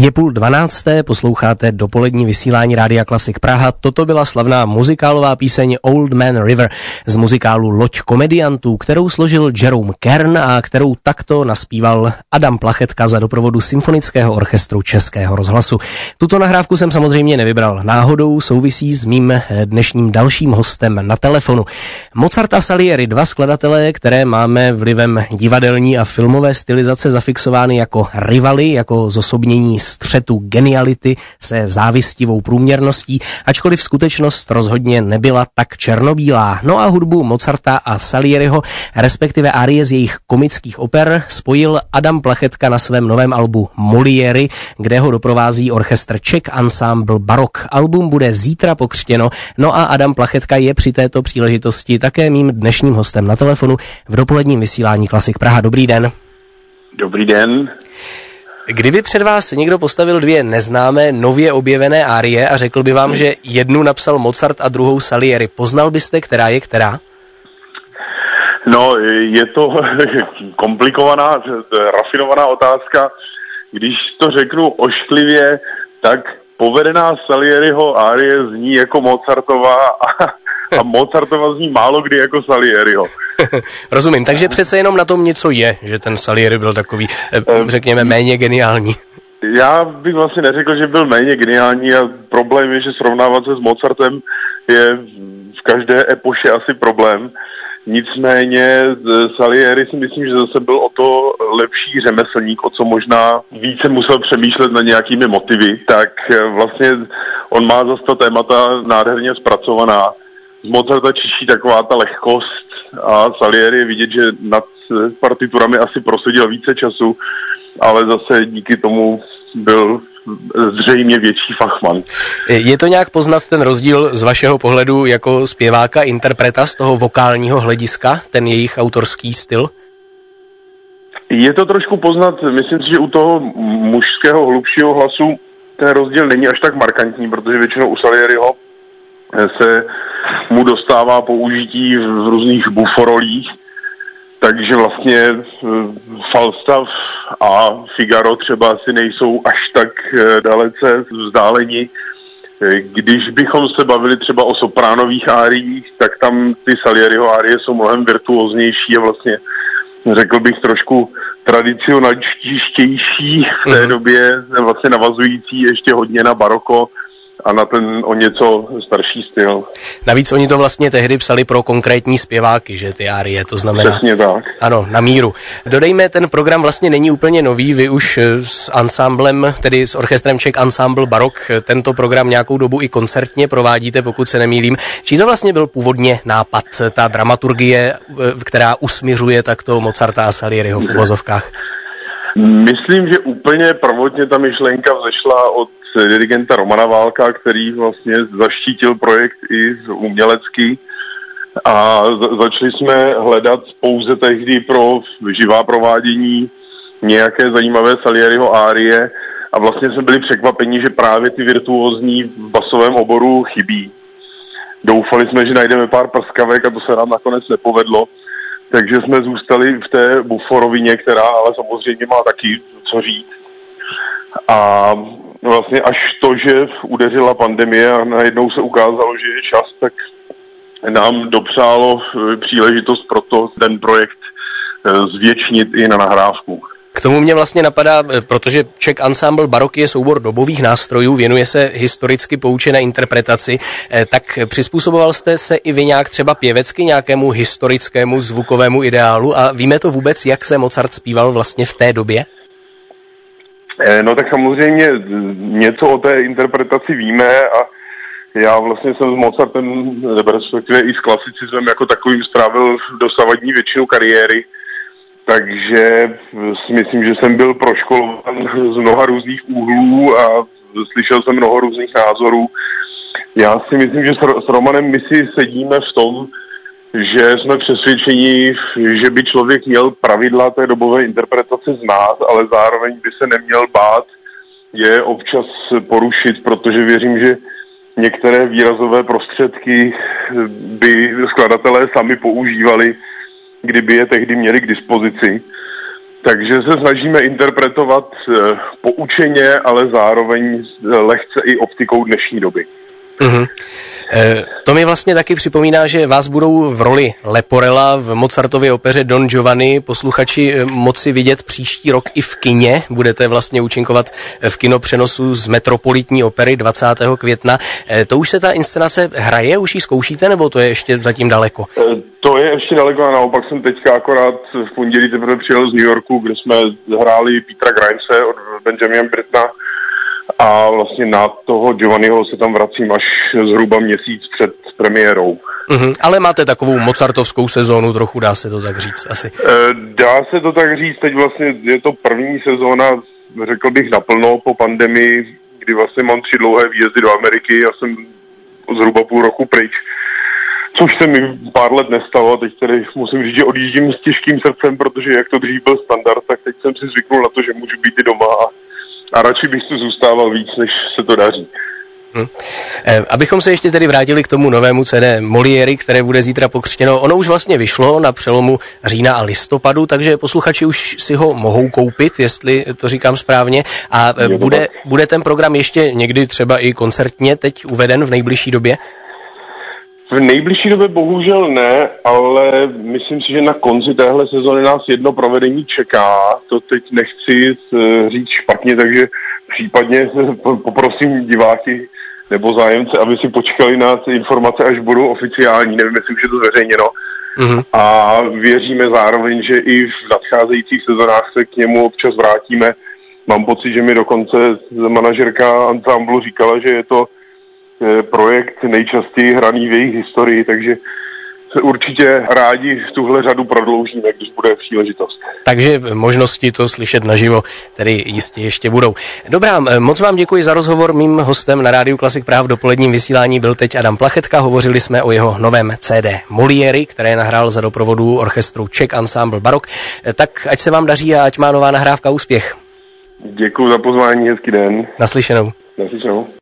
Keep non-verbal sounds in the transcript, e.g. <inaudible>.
Je půl dvanácté, posloucháte dopolední vysílání Rádia Klasik Praha. Toto byla slavná muzikálová píseň Old Man River z muzikálu Loď komediantů, kterou složil Jerome Kern a kterou takto naspíval Adam Plachetka za doprovodu Symfonického orchestru Českého rozhlasu. Tuto nahrávku jsem samozřejmě nevybral náhodou, souvisí s mým dnešním dalším hostem na telefonu. Mozart a Salieri, dva skladatelé, které máme vlivem divadelní a filmové stylizace zafixovány jako rivaly, jako zosobnění střetu geniality se závistivou průměrností, ačkoliv skutečnost rozhodně nebyla tak černobílá. No a hudbu Mozarta a Salieriho, respektive arie z jejich komických oper, spojil Adam Plachetka na svém novém albu Moliéry, kde ho doprovází orchestr Czech Ensemble Barok. Album bude zítra pokřtěno, no a Adam Plachetka je při této příležitosti také mým dnešním hostem na telefonu v dopoledním vysílání Klasik Praha. Dobrý den. Dobrý den. Kdyby před vás někdo postavil dvě neznámé, nově objevené árie a řekl by vám, že jednu napsal Mozart a druhou Salieri, poznal byste, která je která? No, je to <laughs> komplikovaná, rafinovaná otázka. Když to řeknu ošklivě, tak povedená Salieriho árie zní jako Mozartová a a Mozartova zní málo kdy jako Salieriho. <laughs> Rozumím, takže přece jenom na tom něco je, že ten Salieri byl takový, eh, řekněme, méně geniální. Já bych vlastně neřekl, že byl méně geniální a problém je, že srovnávat se s Mozartem je v každé epoše asi problém. Nicméně Salieri si myslím, že zase byl o to lepší řemeslník, o co možná více musel přemýšlet na nějakými motivy, tak vlastně on má zase ta témata nádherně zpracovaná Mozarta čiší taková ta lehkost a Salieri je vidět, že nad partiturami asi prosadil více času, ale zase díky tomu byl zřejmě větší fachman. Je to nějak poznat ten rozdíl z vašeho pohledu jako zpěváka, interpreta z toho vokálního hlediska, ten jejich autorský styl? Je to trošku poznat, myslím si, že u toho mužského hlubšího hlasu ten rozdíl není až tak markantní, protože většinou u Salieriho se mu dostává použití v různých buforolích, takže vlastně eh, Falstaff a Figaro třeba asi nejsou až tak eh, dalece vzdáleni. Eh, když bychom se bavili třeba o sopránových áriích, tak tam ty Salieriho árie jsou mnohem virtuóznější a vlastně řekl bych trošku tradicionaličtější v té mm. době, vlastně navazující ještě hodně na baroko a na ten o něco starší styl. Navíc oni to vlastně tehdy psali pro konkrétní zpěváky, že ty árie, to znamená... Přesně tak. Ano, na míru. Dodejme, ten program vlastně není úplně nový, vy už eh, s ansámblem, tedy s orchestrem Czech Ensemble Barok, eh, tento program nějakou dobu i koncertně provádíte, pokud se nemýlím. Čí to vlastně byl původně nápad, ta dramaturgie, eh, která usmiřuje takto Mozarta a Salieriho v uvozovkách? Myslím, že úplně prvotně ta myšlenka vzešla od dirigenta Romana Válka, který vlastně zaštítil projekt i umělecký a začali jsme hledat pouze tehdy pro živá provádění nějaké zajímavé Salieriho árie a vlastně jsme byli překvapeni, že právě ty virtuózní v basovém oboru chybí. Doufali jsme, že najdeme pár prskavek a to se nám nakonec nepovedlo, takže jsme zůstali v té buforovině, která ale samozřejmě má taky co říct. A vlastně až to, že udeřila pandemie a najednou se ukázalo, že je čas, tak nám dopřálo eh, příležitost pro to ten projekt eh, zvětšnit i na nahrávku. K tomu mě vlastně napadá, eh, protože Czech Ensemble Barok je soubor dobových nástrojů, věnuje se historicky poučené interpretaci, tak přizpůsoboval jste se i vy nějak třeba pěvecky nějakému historickému zvukovému ideálu a víme to vůbec, jak se Mozart zpíval vlastně v té době? Eh, no tak samozřejmě něco o té interpretaci víme a já vlastně jsem s Mozartem, respektive i s klasicismem jako takovým strávil dosavadní většinu kariéry, takže myslím, že jsem byl proškolován z mnoha různých úhlů a slyšel jsem mnoho různých názorů. Já si myslím, že s Romanem my si sedíme v tom, že jsme přesvědčeni, že by člověk měl pravidla té dobové interpretace znát, ale zároveň by se neměl bát je občas porušit, protože věřím, že některé výrazové prostředky by skladatelé sami používali, kdyby je tehdy měli k dispozici. Takže se snažíme interpretovat poučeně, ale zároveň lehce i optikou dnešní doby. Mm-hmm. E, to mi vlastně taky připomíná, že vás budou v roli Leporela v Mozartově opeře Don Giovanni posluchači e, moci vidět příští rok i v kině. Budete vlastně účinkovat v kino přenosu z Metropolitní opery 20. května. To už se ta inscenace hraje, už ji zkoušíte, nebo to je ještě zatím daleko? To je ještě daleko a naopak jsem teďka akorát v pondělí teprve přijel z New Yorku, kde jsme hráli Petra Grimese od Benjamina Britna a vlastně na toho Giovanniho se tam vracím až zhruba měsíc před premiérou. Mm-hmm, ale máte takovou mozartovskou sezónu, trochu dá se to tak říct asi. E, dá se to tak říct, teď vlastně je to první sezóna, řekl bych naplno po pandemii, kdy vlastně mám tři dlouhé výjezdy do Ameriky, já jsem zhruba půl roku pryč, což se mi pár let nestalo, teď tedy musím říct, že odjíždím s těžkým srdcem, protože jak to dřív byl standard, tak teď jsem si zvyknul na to, že můžu být i doma a a radši bych tu zůstával víc, než se to daří. Hmm. Eh, abychom se ještě tedy vrátili k tomu novému CD Moliery, které bude zítra pokřtěno. Ono už vlastně vyšlo na přelomu října a listopadu, takže posluchači už si ho mohou koupit, jestli to říkám správně. A eh, bude, bude ten program ještě někdy třeba i koncertně teď uveden v nejbližší době? V nejbližší době bohužel ne, ale myslím si, že na konci téhle sezóny nás jedno provedení čeká. To teď nechci říct špatně, takže případně poprosím diváky nebo zájemce, aby si počkali na ty informace, až budou oficiální. Nevím, jestli už je to zveřejněno. Mm-hmm. A věříme zároveň, že i v nadcházejících sezónách se k němu občas vrátíme. Mám pocit, že mi dokonce manažerka ansamblu říkala, že je to projekt nejčastěji hraný v jejich historii, takže se určitě rádi tuhle řadu prodloužíme, když bude příležitost. Takže možnosti to slyšet naživo tedy jistě ještě budou. Dobrá, moc vám děkuji za rozhovor. Mým hostem na Rádiu Klasik Práv v dopoledním vysílání byl teď Adam Plachetka. Hovořili jsme o jeho novém CD Moliery, které nahrál za doprovodu orchestru Czech Ensemble Barok. Tak ať se vám daří a ať má nová nahrávka úspěch. Děkuji za pozvání, hezký den. Naslyšenou. Naslyšenou.